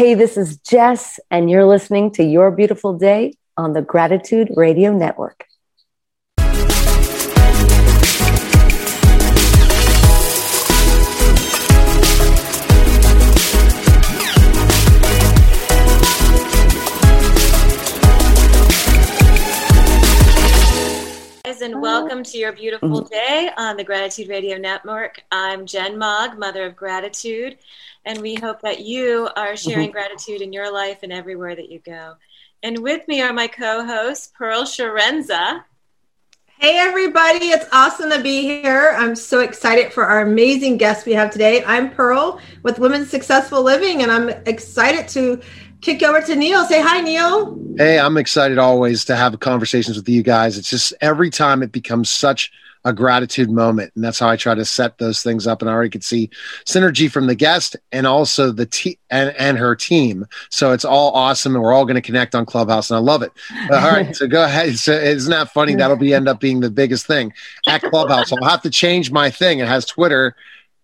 Hey, this is JES, and you're listening to Your Beautiful Day on the Gratitude Radio Network. Welcome to your beautiful day on the Gratitude Radio Network. I'm Jenn MOG, Mother of Gratitude, and we hope that you are sharing mm-hmm. gratitude in your life and everywhere that you go. And with me are my co hosts, Pearl Sharenza. Hey, everybody, it's awesome to be here. I'm so excited for our amazing guest we have today. I'm Pearl with Women's Successful Living, and I'm excited to kick over to Neil. Say hi, Neil. Hey, I'm excited always to have conversations with you guys. It's just every time it becomes such a gratitude moment. And that's how I try to set those things up. And I already could see synergy from the guest and also the team and, and her team. So it's all awesome. And we're all going to connect on Clubhouse. And I love it. all right. So go ahead. So isn't that funny? That'll be end up being the biggest thing at Clubhouse. I'll have to change my thing. It has Twitter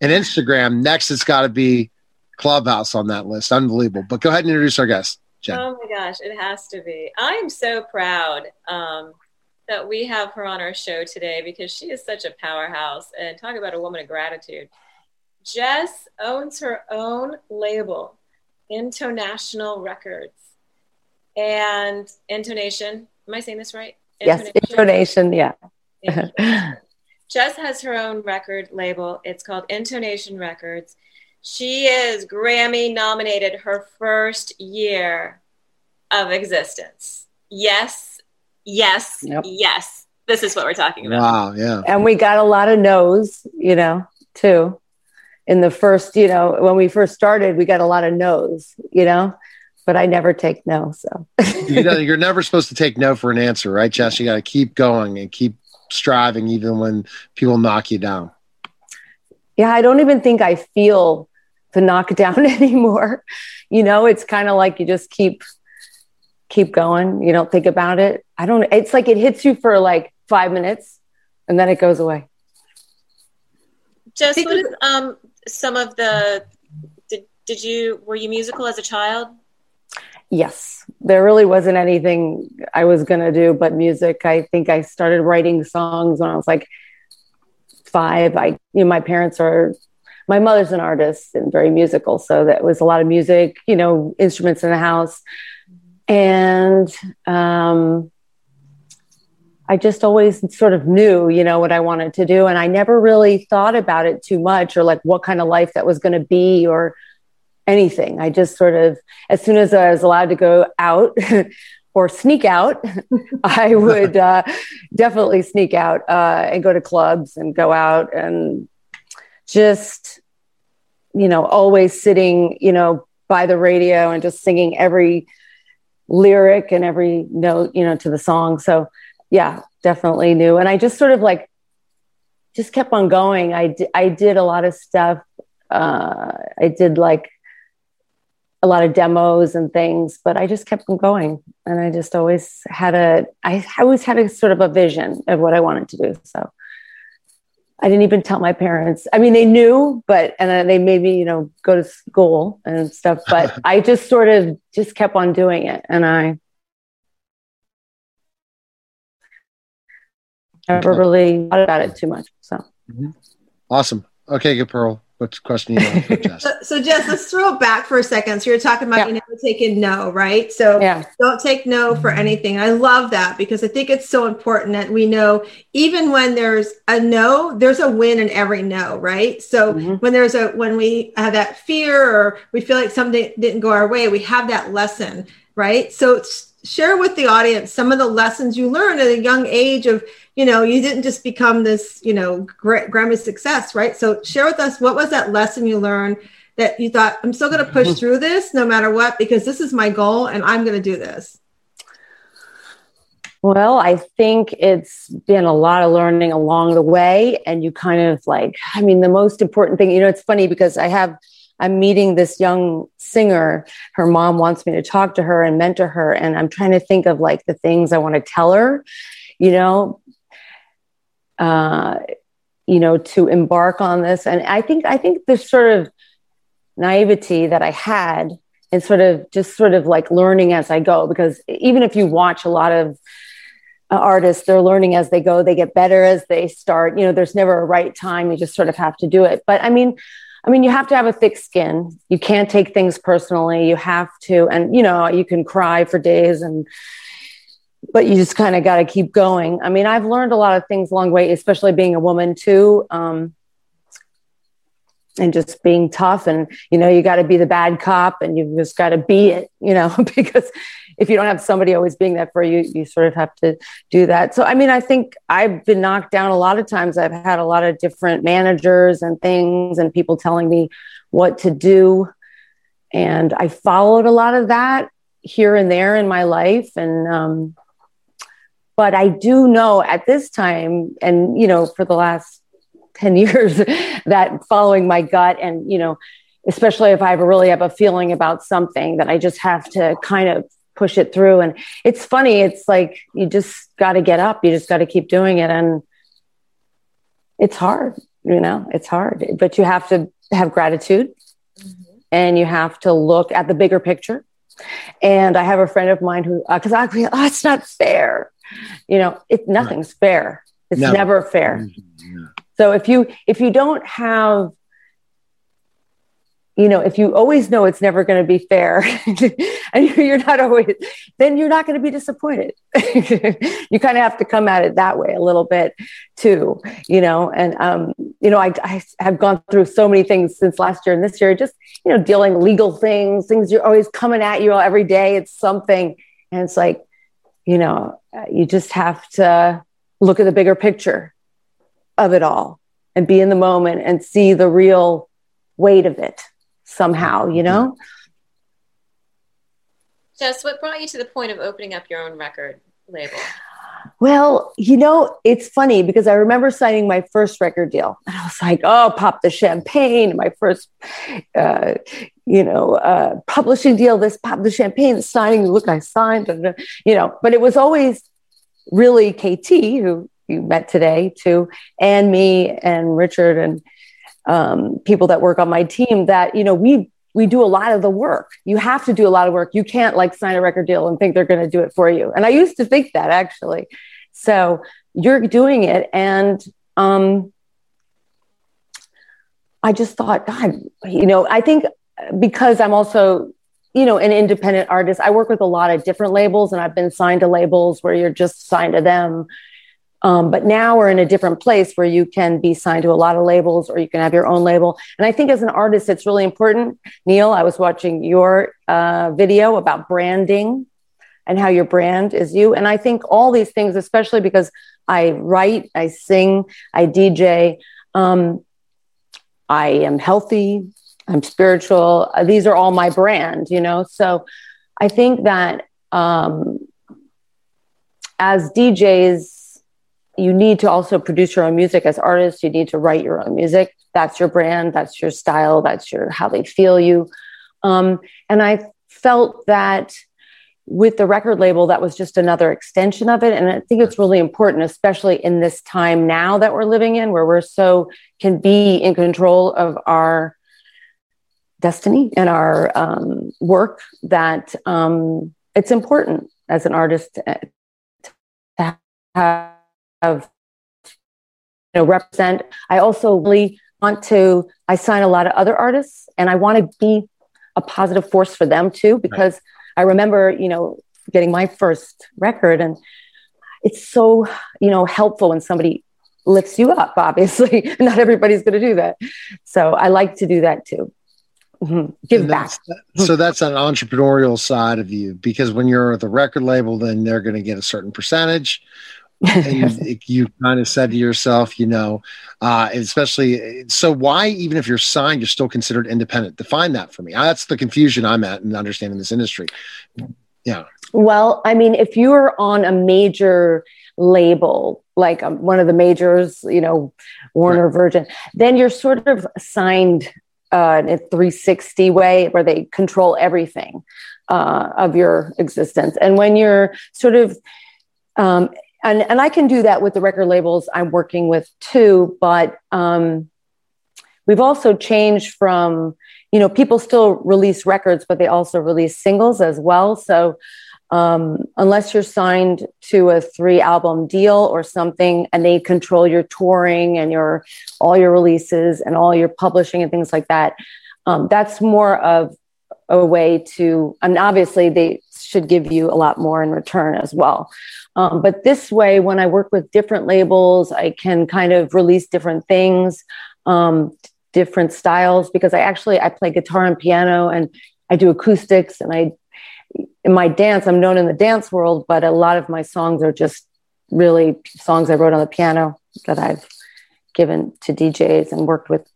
and Instagram. Next, it's got to be Clubhouse on that list. Unbelievable. But go ahead and introduce our guest. Jenn. Oh my gosh, it has to be. I am so proud um, that we have her on our show today because she is such a powerhouse. And talk about a woman of gratitude. JES owns her own label, Intonational Records. And intonation, am I saying this right? Intonation? Yes, intonation, yeah. JES has her own record label. It's called Intonation Records she is Grammy nominated her first year of existence. Yes, yes, yep. yes. This is what we're talking about. Wow, yeah. And we got a lot of no's, you know, too. In the first, you know, when we first started, we got a lot of no's, you know, but I never take no. So you know, you're never supposed to take no for an answer, right, JES? You got to keep going and keep striving, even when people knock you down. Yeah, I don't even think I feel to knock it down anymore. You know, it's kind of like you just keep keep going. You don't think about it. I don't it's like it hits you for like 5 minutes and then it goes away. Just what is um some of the did, did you were you musical as a child? Yes. There really wasn't anything I was going to do but music. I think I started writing songs when I was like 5. I you know my parents are my mother's an artist and very musical, so that was a lot of music, you know, instruments in the house, and um, I just always sort of knew, you know, what I wanted to do, and I never really thought about it too much or like what kind of life that was going to be or anything. I just sort of, as soon as I was allowed to go out. or sneak out, I would uh, definitely sneak out uh, and go to clubs and go out and just you know always sitting you know by the radio and just singing every lyric and every note you know to the song. So yeah definitely new. And i just sort of like just kept on going. I d- I did a lot of stuff uh, i did like a lot of demos and things but i just kept on going. And i just always had a i always had a sort of a vision of what i wanted to do so I didn't even tell my parents. I mean, they knew, but and then they made me, you know, go to school and stuff. But I just sort of just kept on doing it, and I never really thought about it too much. So mm-hmm. awesome. Okay, good Pearl. What question you have for JES? so, so, JES, let's throw it back for a second. So you're talking about yeah. you never taking no, right? So yeah. don't take no for anything. I love that because I think it's so important that we know even when there's a no, there's a win in every no, right? So mm-hmm. when there's a when we have that fear or we feel like something didn't go our way, we have that lesson, right? So share with the audience some of the lessons you learned at a young age of you know you didn't just become this you know Grammy success right so share with us what was that lesson you learned that you thought i'm still going to push mm-hmm. through this no matter what because this is my goal and i'm going to do this well, I think it's been a lot of learning along the way. And you kind of like, I mean, the most important thing, you know, it's funny because I have I'm meeting this young singer. Her mom wants me to talk to her and mentor her. And I'm trying to think of like the things I want to tell her, you know, uh, you know, to embark on this. And I think, I think the sort of naivety that I had and sort of just sort of like learning as I go. Because even if you watch a lot of uh, artists, they're learning as they go. They get better as they start. You know, there's never a right time. You just sort of have to do it. But I mean, I mean, you have to have a thick skin. You can't take things personally. You have to, and you know, you can cry for days and but you just kind of got to keep going. I mean, I've learned a lot of things along the way, especially being a woman too. Um, and just being tough and you know you got to be the bad cop and you just got to be it you know because if you don't have somebody always being there for you you sort of have to do that. So i mean i think i've been knocked down a lot of times. I've had a lot of different managers and things and people telling me what to do. And i followed a lot of that here and there in my life. And um, but i do know at this time and you know for the last 10 years that following my gut and you know especially if i really have a feeling about something that i just have to kind of push it through. And it's funny it's like you just got to get up you just got to keep doing it. And it's hard you know it's hard but you have to have gratitude. Mm-hmm. and you have to look at the bigger picture. And i have a friend of mine who because uh, i oh, it's not fair. You know it nothing's fair. It's never, never fair. Mm-hmm. So if you if you don't have you know, if you always know it's never going to be fair and you're not always, then you're not going to be disappointed. you kind of have to come at it that way a little bit too, you know. And, um, you know, I, I have gone through so many things since last year and this year, just, you know, dealing legal things, things you're always coming at you every day. It's something. And it's like, you know, you just have to look at the bigger picture of it all and be in the moment and see the real weight of it somehow, you know? JES, what brought you to the point of opening up your own record label? Well, you know, it's funny because I remember signing my first record deal, and I was like, "Oh, pop the champagne!" My first, uh, you know, uh, publishing deal. This pop the champagne, signing. Look, I signed, and, you know. But it was always really KT who you met today too, and me and Richard and um, people that work on my team that you know we we do a lot of the work. You have to do a lot of work. You can't like sign a record deal and think they're going to do it for you. And I used to think that actually. So you're doing it, and um, I just thought, God, you know, I think because I'm also you know, an independent artist. I work with a lot of different labels and I've been signed to labels where you're just signed to them um, but now we're in a different place where you can be signed to a lot of labels or you can have your own label. And I think as an artist, it's really important. Neil, I was watching your uh, video about branding and how your brand is you. And I think all these things, especially because I write, I sing, I DJ, um, I am healthy, I'm spiritual. Uh, these are all my brand, you know? So I think that um, as DJs, you need to also produce your own music as artists. You need to write your own music. That's your brand. That's your style. That's your how they feel you. Um, and I felt that with the record label, that was just another extension of it. And I think it's really important, especially in this time now that we're living in, where we're so can be in control of our destiny and our um, work, that um, it's important as an artist to have of you know represent. I also really want to i sign a lot of other artists and i want to be a positive force for them too because right. i remember you know getting my first record and it's so you know helpful when somebody lifts you up obviously. Not everybody's going to do that. So i like to do that too. Mm-hmm. give back. so that's an entrepreneurial side of you because when you're at the record label then they're going to get a certain percentage and you kind of said to yourself, you know, uh, especially so why even if you're signed, you're still considered independent? Define that for me. That's the confusion I'm at in understanding this industry. Yeah. Well, I mean, if you're on a major label, like um, one of the majors, you know, Warner right. Virgin, then you're sort of signed uh, in a 360 way where they control everything uh, of your existence. And when you're sort of um, and and I can do that with the record labels I'm working with too. But um, we've also changed from you know, people still release records, but they also release singles as well. So um, unless you're signed to a three album deal or something and they control your touring and your all your releases and all your publishing and things like that um, that's more of a way to And obviously they should give you a lot more in return as well um, but this way when i work with different labels i can kind of release different things um, different styles because i actually i play guitar and piano and i do acoustics and i in my dance, I'm known in the dance world, but a lot of my songs are just really songs I wrote on the piano that I've given to DJs and worked with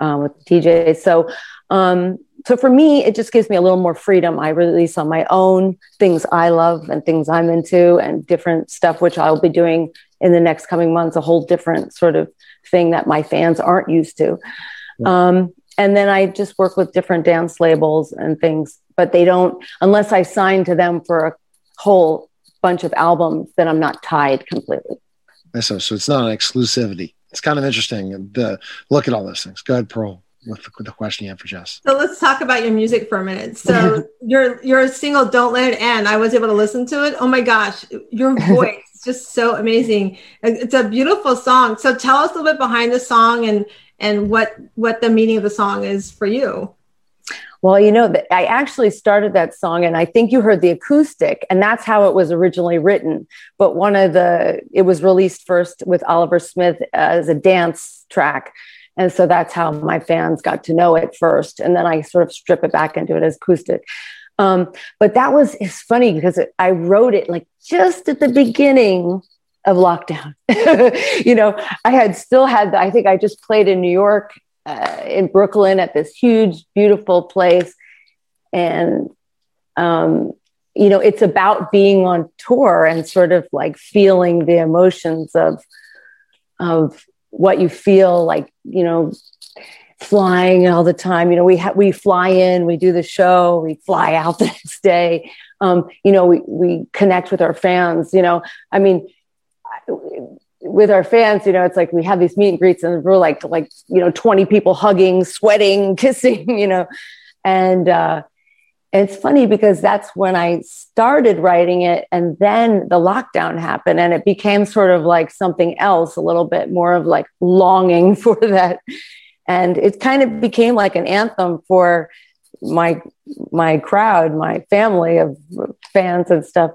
um, with DJs. So, um, so for me, it just gives me a little more freedom. I release on my own things I love and things I'm into, and different stuff which I'll be doing in the next coming months. A whole different sort of thing that my fans aren't used to. Yeah. Um, and then I just work with different dance labels and things but they don't unless I sign to them for a whole bunch of albums. Then I'm not tied completely. So, so it's not an exclusivity. It's kind of interesting. The look at all those things. Go ahead, Pearl. With the, with the question you have for JES. So let's talk about your music for a minute. So your your single "Don't Let It End." I was able to listen to it. Oh my gosh, your voice is just so amazing. It's a beautiful song. So tell us a little bit behind the song and and what what the meaning of the song is for you. Well, you know, I actually started that song and I think you heard the acoustic, and that's how it was originally written. But one of the, it was released first with Oliver Smith as a dance track. And so that's how my fans got to know it first. And then I sort of strip it back into it as acoustic. Um, but that was, it's funny because it, I wrote it like just at the beginning of lockdown. you know, I had still had, I think I just played in New York uh, in Brooklyn at this huge, beautiful place. And, um, you know, it's about being on tour and sort of like feeling the emotions of, of what you feel like, you know, flying all the time. You know, we ha- we fly in, we do the show, we fly out the next day. Um, you know, we we connect with our fans. You know, I mean, with our fans, you know, it's like we have these meet and greets and we're like, like, you know, 20 people hugging, sweating, kissing, you know, and, uh, it's funny because that's when I started writing it. And then the lockdown happened and it became sort of like something else, a little bit more of like longing for that. And it kind of became like an anthem for my, my crowd, my family of fans and stuff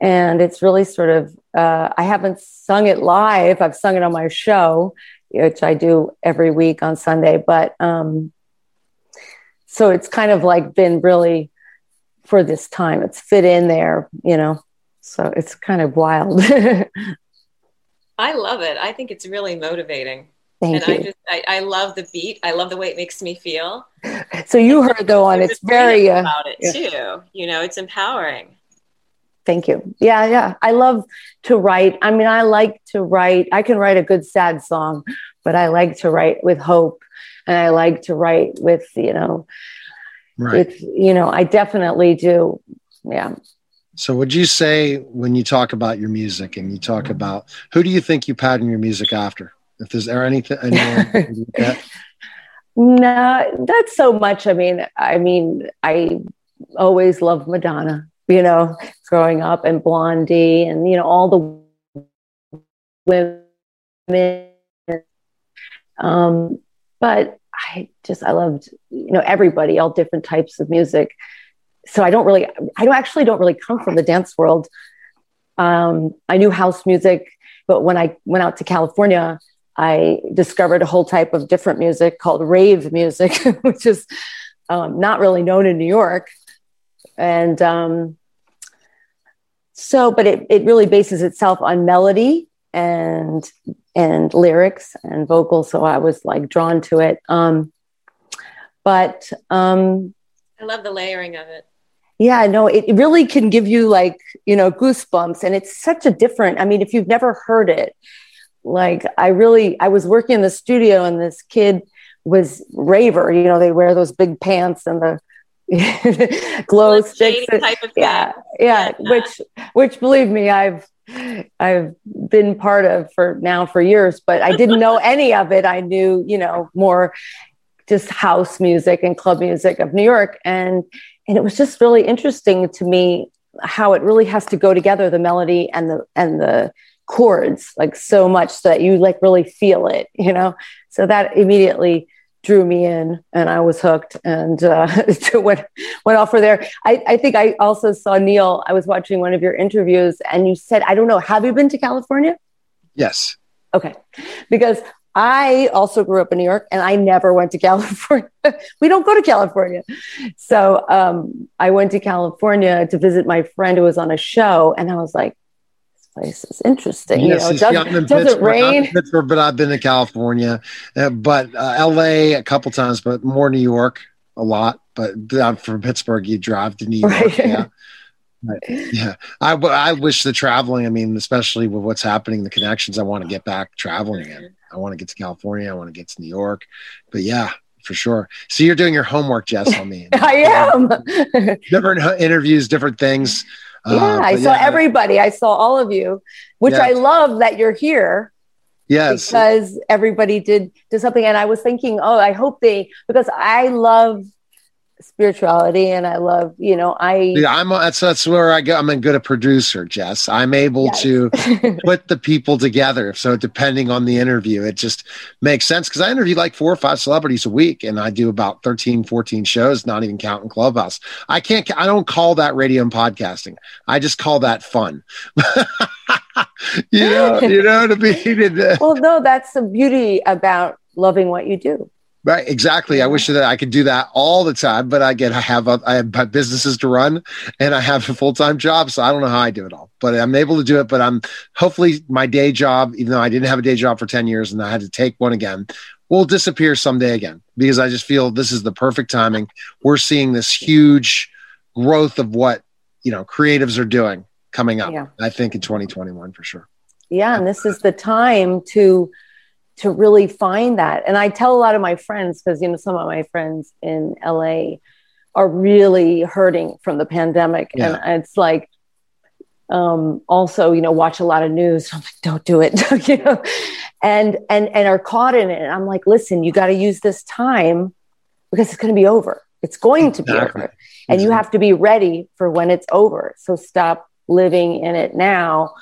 and it's really sort of uh, i haven't sung it live i've sung it on my show which i do every week on sunday but um, so it's kind of like been really for this time it's fit in there you know so it's kind of wild i love it i think it's really motivating Thank and you. I just I, I, love the beat. I love the way it makes me feel. So you heard the one. It's very uh, about it yeah. too. You know, it's empowering. Thank you. Yeah, yeah. I love to write. I mean, I like to write. I can write a good sad song, but I like to write with hope and I like to write with, you know, right. It's, you know, I definitely do. Yeah. So would you say when you talk about your music and you talk about who do you think you pattern your music after? If there's there anything anyone No, not so much. I mean, I mean, I always loved Madonna you know, growing up and Blondie and, you know, all the women. Um, but I just, I loved, you know, everybody, all different types of music. So I don't really, I don't actually don't really come from the dance world. Um, I knew house music, but when I went out to California, I discovered a whole type of different music called rave music, which is um, not really known in New York and um, so but it, it really bases itself on melody and and lyrics and vocals so i was like drawn to it. Um, but um, i love the layering of it. Yeah no it really can give you like you know goosebumps and it's such a different i mean if you've never heard it like i really i was working in the studio and this kid was raver you know they wear those big pants and the glow sticks. yeah, yeah, which which believe me, I've I've been part of for now for years, but I didn't know any of it. I knew, you know, more just house music and club music of New York. And and it was just really interesting to me how it really has to go together, the melody and the and the chords, like so much that you like really feel it, you know? So that immediately drew me in and I was hooked and uh, went, went off for there. I, I think I also saw Neil, I was watching one of your interviews and you said, I don't know, have you been to California? Yes. Okay. Because I also grew up in New York and I never went to California. we don't go to California. So um, I went to California to visit my friend who was on a show and I was like, place is interesting. Yes, you know, it does, doesn't rain. Pittsburgh, but I've been to California, uh, but uh, LA a couple times, but more New York a lot. But I'm from Pittsburgh. You drive to New York. Right. Yeah. yeah, I, I wish the traveling. I mean, especially with what's happening, the connections. I want to get back traveling again. I want to get to California. I want to get to New York. But yeah, for sure. So you're doing your homework, JES, on me. I am. different interviews, different things. Yeah, uh, I saw yeah, everybody. I saw all of you, which I love that you're here. Yes. Because everybody did did something. And I was thinking, oh, I hope they because I love spirituality and I love, you know, I yeah, I'm that's that's where I go. I'm a good a producer, JES. I'm able yes. to put the people together. So depending on the interview, it just makes sense because I interview like four or five celebrities a week and I do about 13, 14 shows, not even counting Clubhouse. I can't I don't call that radio and podcasting. I just call that fun. you know, you know what to be well, no, that's the beauty about loving what you do. Right, exactly. I wish that I could do that all the time, but I get I have a, I have businesses to run and I have a full time job, so I don't know how I do it all. But I'm able to do it. But I'm hopefully my day job, even though I didn't have a day job for ten years and I had to take one again, will disappear someday again because I just feel this is the perfect timing. We're seeing this huge growth of what you know creatives are doing coming up. Yeah. I think in 2021 for sure. Yeah, and this is the time to to really find that. And I tell a lot of my friends, because, you know, some of my friends in LA are really hurting from the pandemic. Yeah. And it's like, um, also, you know, watch a lot of news. I'm like, don't do it, you know, and, and, and are caught in it. And I'm like, listen, you got to use this time because it's going to be over. It's going to be exactly. over. And you have to be ready for when it's over. So stop living in it now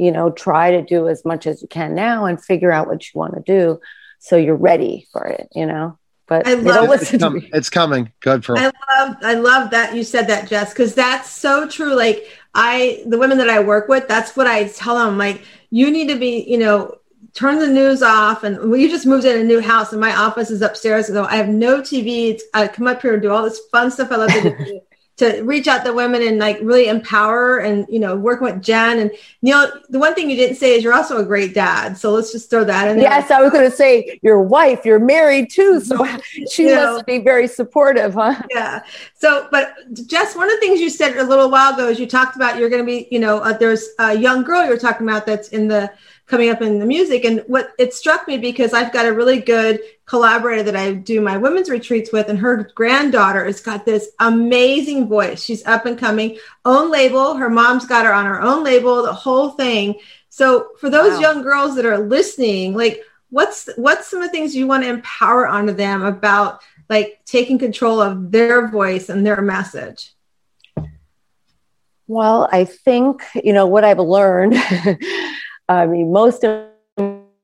you know try to do as much as you can now and figure out what you want to do so you're ready for it you know? But I love, it's, com- it's, coming. Good for i love i love that you said that JES because that's so true. Like i the women that i work with that's what i tell them like you need to be you know turn the news off. And we just moved in a new house and my office is upstairs so i have no tv i come up here and do all this fun stuff i love to do to reach out to women and like really empower and you know working with Jenn and Neil. The one thing you didn't say is you're also a great dad. So let's just throw that in. There. Yes, I was going to say your wife. You're married too, so she you must know, be very supportive, huh? Yeah. So, but JES, one of the things you said a little while ago is you talked about you're going to be, you know, uh, there's a young girl you're talking about that's in the coming up in the music. And what it struck me because I've got a really good collaborator that I do my women's retreats with, and her granddaughter has got this amazing voice. She's up and coming, own label. Her mom's got her on her own label, the whole thing. So for those wow. young girls that are listening, like what's what's some of the things you want to empower onto them about like taking control of their voice and their message? Well, I think, you know, what I've learned I mean, most important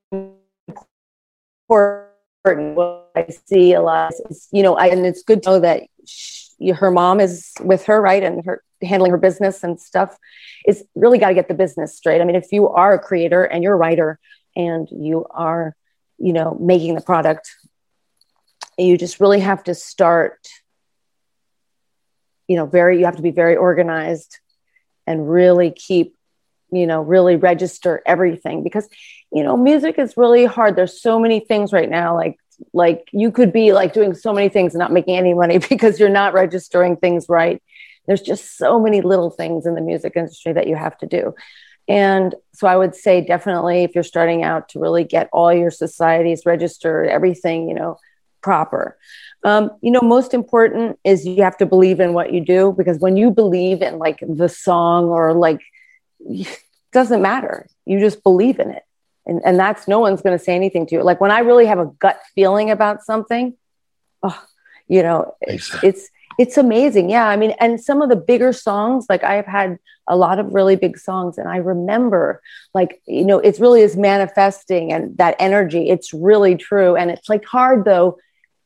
what I see a lot is, you know, I, and it's good to know that she, her mom is with her, right, and her handling her business and stuff. Is really got to get the business straight. I mean, if you are a creator and you're a writer and you are, you know, making the product, you just really have to start. You know, very. You have to be very organized and really keep you know really register everything because you know music is really hard. There's so many things right now like like you could be like doing so many things and not making any money because you're not registering things right. There's just so many little things in the music industry that you have to do. And so i would say definitely if you're starting out to really get all your societies registered everything you know proper. Um, you know most important is you have to believe in what you do because when you believe in like the song or like doesn't matter. You just believe in it. And, and that's no one's going to say anything to you. Like when I really have a gut feeling about something, oh, you know, it's, it's, it's amazing. Yeah. I mean, and some of the bigger songs, like I've had a lot of really big songs and I remember like, you know, it's really is manifesting and that energy. It's really true. And it's like hard though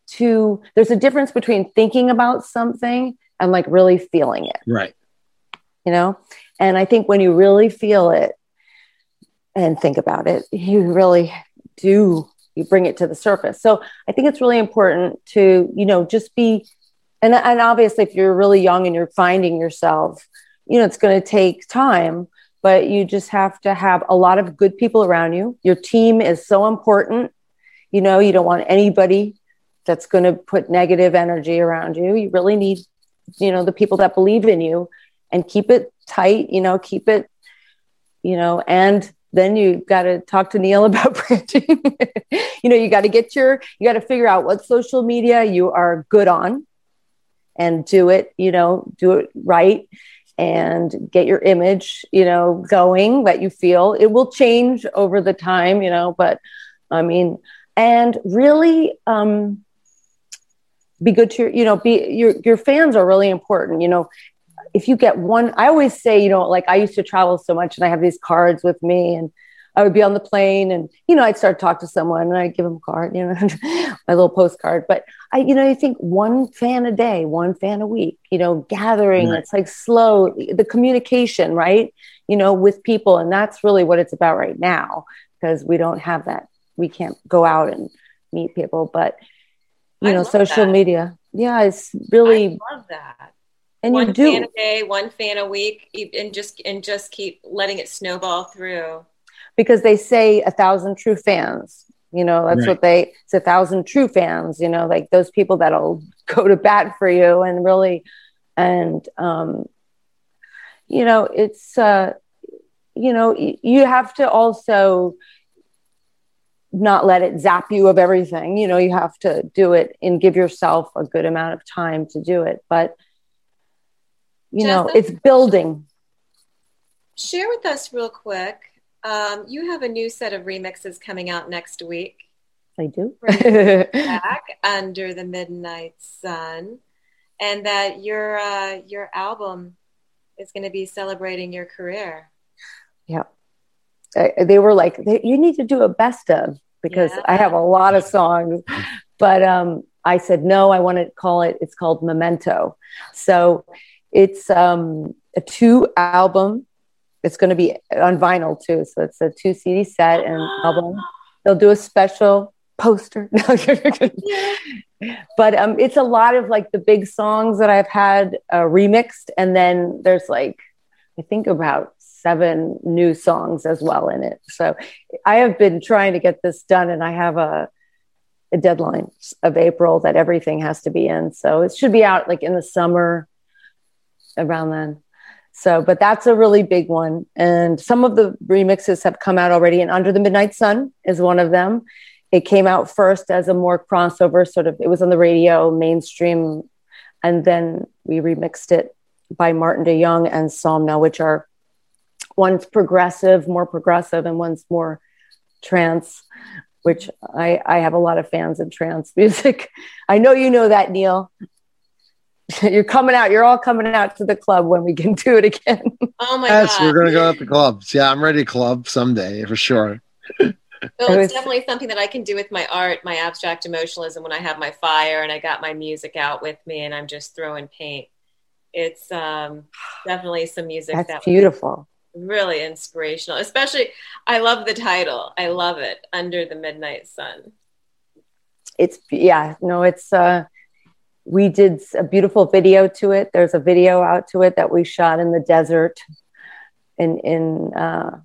to, there's a difference between thinking about something and like really feeling it. Right. You know? And I think when you really feel it and think about it, you really do you bring it to the surface. So I think it's really important to, you know, just be and and obviously if you're really young and you're finding yourself you know it's going to take time but you just have to have a lot of good people around you. Your team is so important. You know you don't want anybody that's going to put negative energy around you. You really need you know the people that believe in you and keep it tight you know keep it you know and then you got to talk to neil about branding you know you got to get your you got to figure out what social media you are good on and do it, you know, do it right and get your image, you know, going that you feel. It will change over the time, you know, but I mean, and really um, be good to your, you know, be your your fans are really important. You know, if you get one, I always say, you know, like I used to travel so much and I have these cards with me and I would be on the plane and, you know, I'd start to talk to someone and I'd give them a card, you know, my little postcard. But I, you know, you think one fan a day, one fan a week, you know, gathering, right. it's like slow, the communication, right? You know, with people. And that's really what it's about right now because we don't have that. We can't go out and meet people, but, you I know, social that. media. Yeah, it's really. I love that and one you do fan a day, one fan a week, and just and just keep letting it snowball through because they say a thousand true fans. You know, that's right. what they it's a thousand true fans, you know, like those people that'll go to bat for you and really and um you know, it's uh you know, you have to also not let it zap you of everything. You know, you have to do it and give yourself a good amount of time to do it. But you know, it's building. Share with us real quick um, you have a new set of remixes coming out next week. I do. back under the midnight sun, and that your uh, your album is going to be celebrating your career. Yeah, they were like, "You need to do a best of," because yeah. I have a lot of songs, but um, I said no. I want to call it. It's called Memento. So it's um, a two album it's going to be on vinyl too. So it's a two CD set and album. They'll do a special poster. but um, it's a lot of like the big songs that I've had uh, remixed, and then there's like I think about seven new songs as well in it. So I have been trying to get this done, and I have a, a deadline of April that everything has to be in. So it should be out like in the summer around then. So, but that's a really big one. And some of the remixes have come out already, and Under the Midnight Sun is one of them. It came out first as a more crossover sort of, it was on the radio, mainstream, and then we remixed it by Maarten de Jong and Somna, which are one's progressive, more progressive, and one's more trance, which I, I have a lot of fans in trance music. I know you know that, Neil. you're coming out. You're all coming out to the club when we can do it again. Oh my yes, god! we're gonna go out the clubs. Yeah, I'm ready to club someday for sure. well, it's definitely something that I can do with my art, my abstract emotionalism. When I have my fire and I got my music out with me, and I'm just throwing paint. It's um, definitely some music that's that beautiful. Really inspirational, especially. I love the title. I love it. Under the midnight sun. It's yeah. No, it's uh we did a beautiful video to it. There's a video out to it that we shot in the desert in in uh,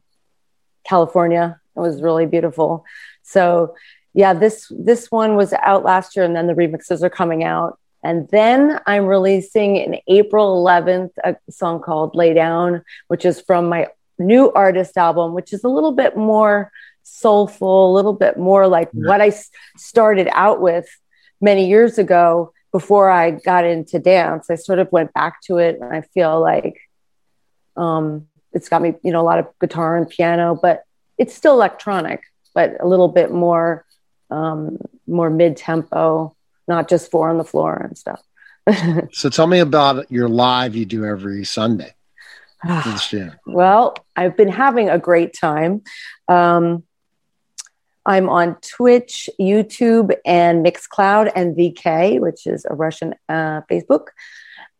California. It was really beautiful. So yeah, this this one was out last year, and then the remixes are coming out. And then I'm releasing in April 11th a song called "Lay Down," which is from my new artist album, which is a little bit more soulful, a little bit more like what I started out with many years ago before I got into dance, I sort of went back to it, and I feel like um, it's got me, you know, a lot of guitar and piano, but it's still electronic, but a little bit more, um, more mid tempo, not just four on the floor and stuff. so tell me about your live you do every Sunday. well, I've been having a great time. Um, I'm on Twitch, YouTube, and Mixcloud and VK, which is a Russian uh, Facebook.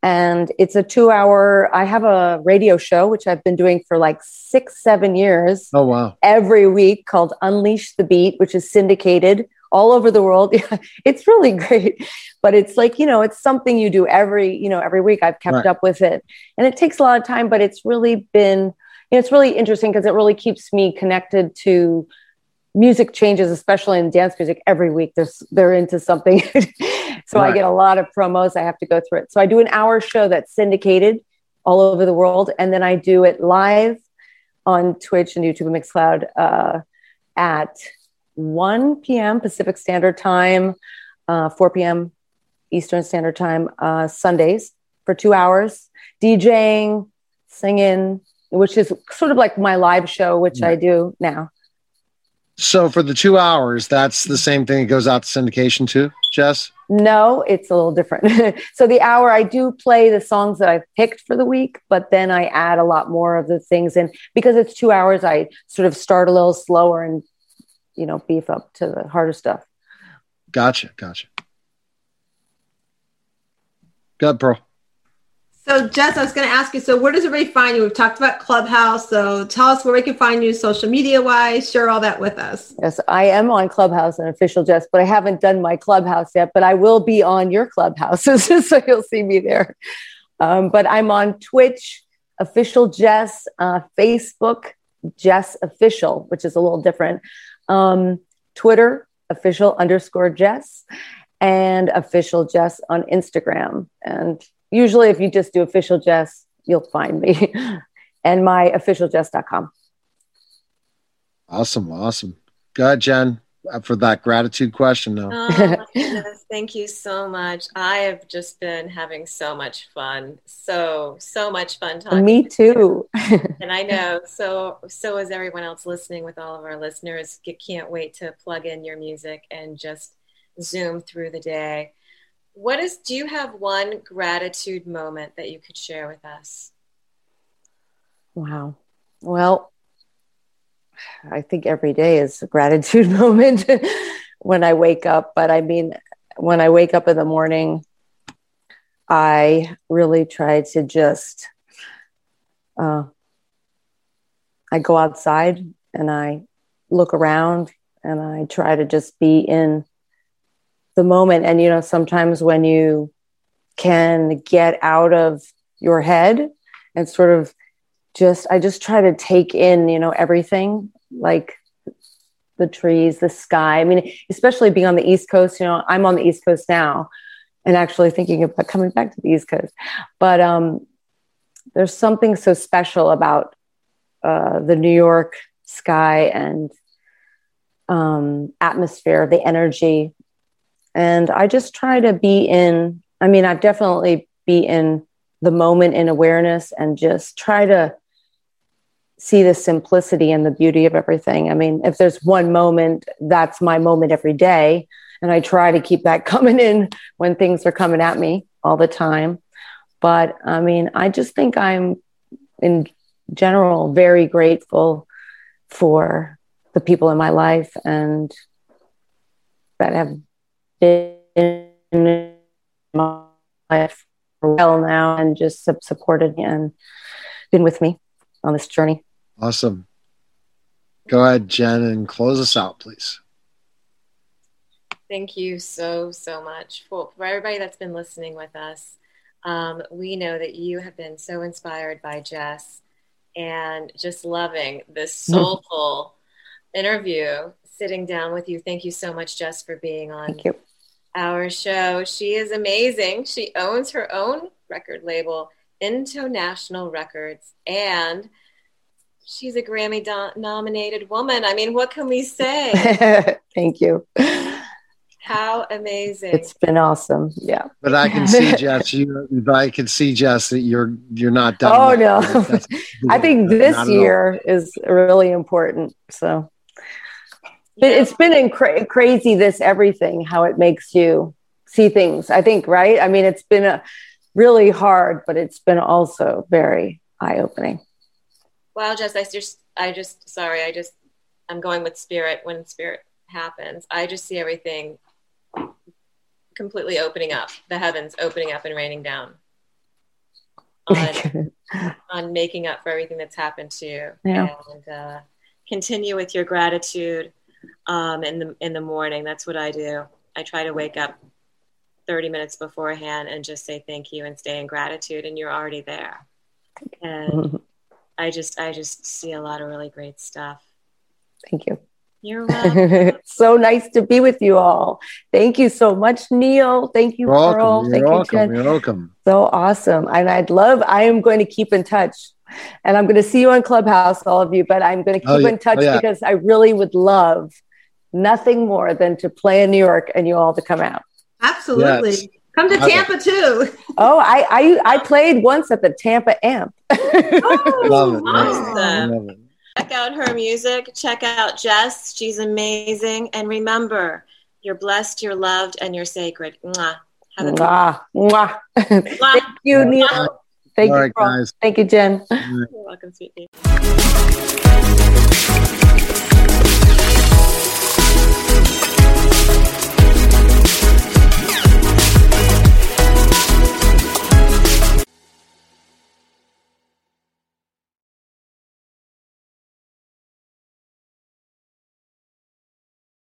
And it's a two hour, I have a radio show, which I've been doing for like six, seven years. Oh, wow. Every week called Unleash the Beat, which is syndicated all over the world. it's really great, but it's like, you know, it's something you do every, you know, every week. I've kept right. up with it and it takes a lot of time, but it's really been, it's really interesting because it really keeps me connected to music changes, especially in dance music every week. There's, they're into something. so right. I get a lot of promos. I have to go through it. So I do an hour show that's syndicated all over the world. And then I do it live on Twitch and YouTube and Mixcloud uh, at 1 p.m. Pacific Standard Time, uh, 4 p.m. Eastern Standard Time, uh, Sundays for two hours, DJing, singing, which is sort of like my live show, which yeah. I do now. So for the two hours, that's the same thing. It goes out to syndication too, JES? No, it's a little different. so the hour I do play the songs that I've picked for the week, but then I add a lot more of the things in because it's two hours. I sort of start a little slower and you know beef up to the harder stuff. Gotcha, gotcha. Good, bro. So, JES, I was going to ask you. So, where does everybody find you? We've talked about Clubhouse. So, tell us where we can find you, social media wise. Share all that with us. Yes, I am on Clubhouse and official JES, but I haven't done my Clubhouse yet. But I will be on your Clubhouses, so you'll see me there. Um, but I'm on Twitch, official JES, uh, Facebook, JES official, which is a little different um, Twitter, official underscore JES, and official JES on Instagram. And usually, if you just do official JES, you'll find me. and my officialjes.com. Awesome. Awesome. Good, Jenn uh, for that gratitude question though. Oh, Thank you so much. I have just been having so much fun. So, so much fun talking. Me too. and I know so so is everyone else listening with all of our listeners. Can't wait to plug in your music and just zoom through the day. What is do you have one gratitude moment that you could share with us? Wow. Well, I think every day is a gratitude moment when I wake up. But I mean, when I wake up in the morning, I really try to just, uh, I go outside and I look around and I try to just be in the moment. And, you know, sometimes when you can get out of your head and sort of just I just try to take in, you know, everything like the trees, the sky. I mean, especially being on the East Coast, you know, I'm on the East Coast now and actually thinking about coming back to the East Coast. But um, there's something so special about uh, the New York sky and um, atmosphere, the energy. And I just try to be in, I mean, I've definitely be in the moment in awareness and just try to see the simplicity and the beauty of everything. I mean, if there's one moment, that's my moment every day. And I try to keep that coming in when things are coming at me all the time. But I mean, I just think I'm in general very grateful for the people in my life and that have been in my life for a while now and just supported me and been with me on this journey. Awesome. Go ahead, Jenn, and close us out, please. Thank you so, so much for, for everybody that's been listening with us. Um, we know that you have been so inspired by JES and just loving this soulful interview, sitting down with you. Thank you so much, JES, for being on our show. She is amazing. She owns her own record label, International Records, and – she's a Grammy do- nominated woman. I mean, what can we say? Thank you. How amazing! It's been awesome. Yeah. But I can see JES. You, I can see JES that you're you're not done. Oh no! I think this year is really important. So yeah. it's been incra- crazy. This everything how it makes you see things. I think, right? I mean, it's been a really hard, but it's been also very eye opening. Wow, JES, I just, I just, sorry, I just, I'm going with spirit when spirit happens. I just see everything completely opening up, the heavens opening up and raining down on, on making up for everything that's happened to you. Yeah. And uh, continue with your gratitude um, in the in the morning. That's what I do. I try to wake up 30 minutes beforehand and just say thank you and stay in gratitude, and you're already there. And I just I just see a lot of really great stuff. Thank you. You're welcome. so nice to be with you all. Thank you so much, Neil. Thank you, You're Pearl. Welcome. Thank You're you, welcome. Jenn. You're welcome. So awesome. And I'd love, I am going to keep in touch. And I'm going to see you on Clubhouse, all of you, but I'm going to oh, keep Oh, yeah. in touch Oh, yeah. because I really would love nothing more than to play in New York and you all to come out. Absolutely. Yes. Come to Okay. Tampa too. Oh, I I, I played once at the Tampa Amp. Oh, Love it. awesome. Love it. Check out her music. Check out JES. She's amazing. And remember, you're blessed, you're loved, and you're sacred. Mwah. Have a Mwah, mwah. Mwah. Thank you, Neil. Thank All you, right, guys. Thank you, Jenn. Right. You're welcome, sweetie.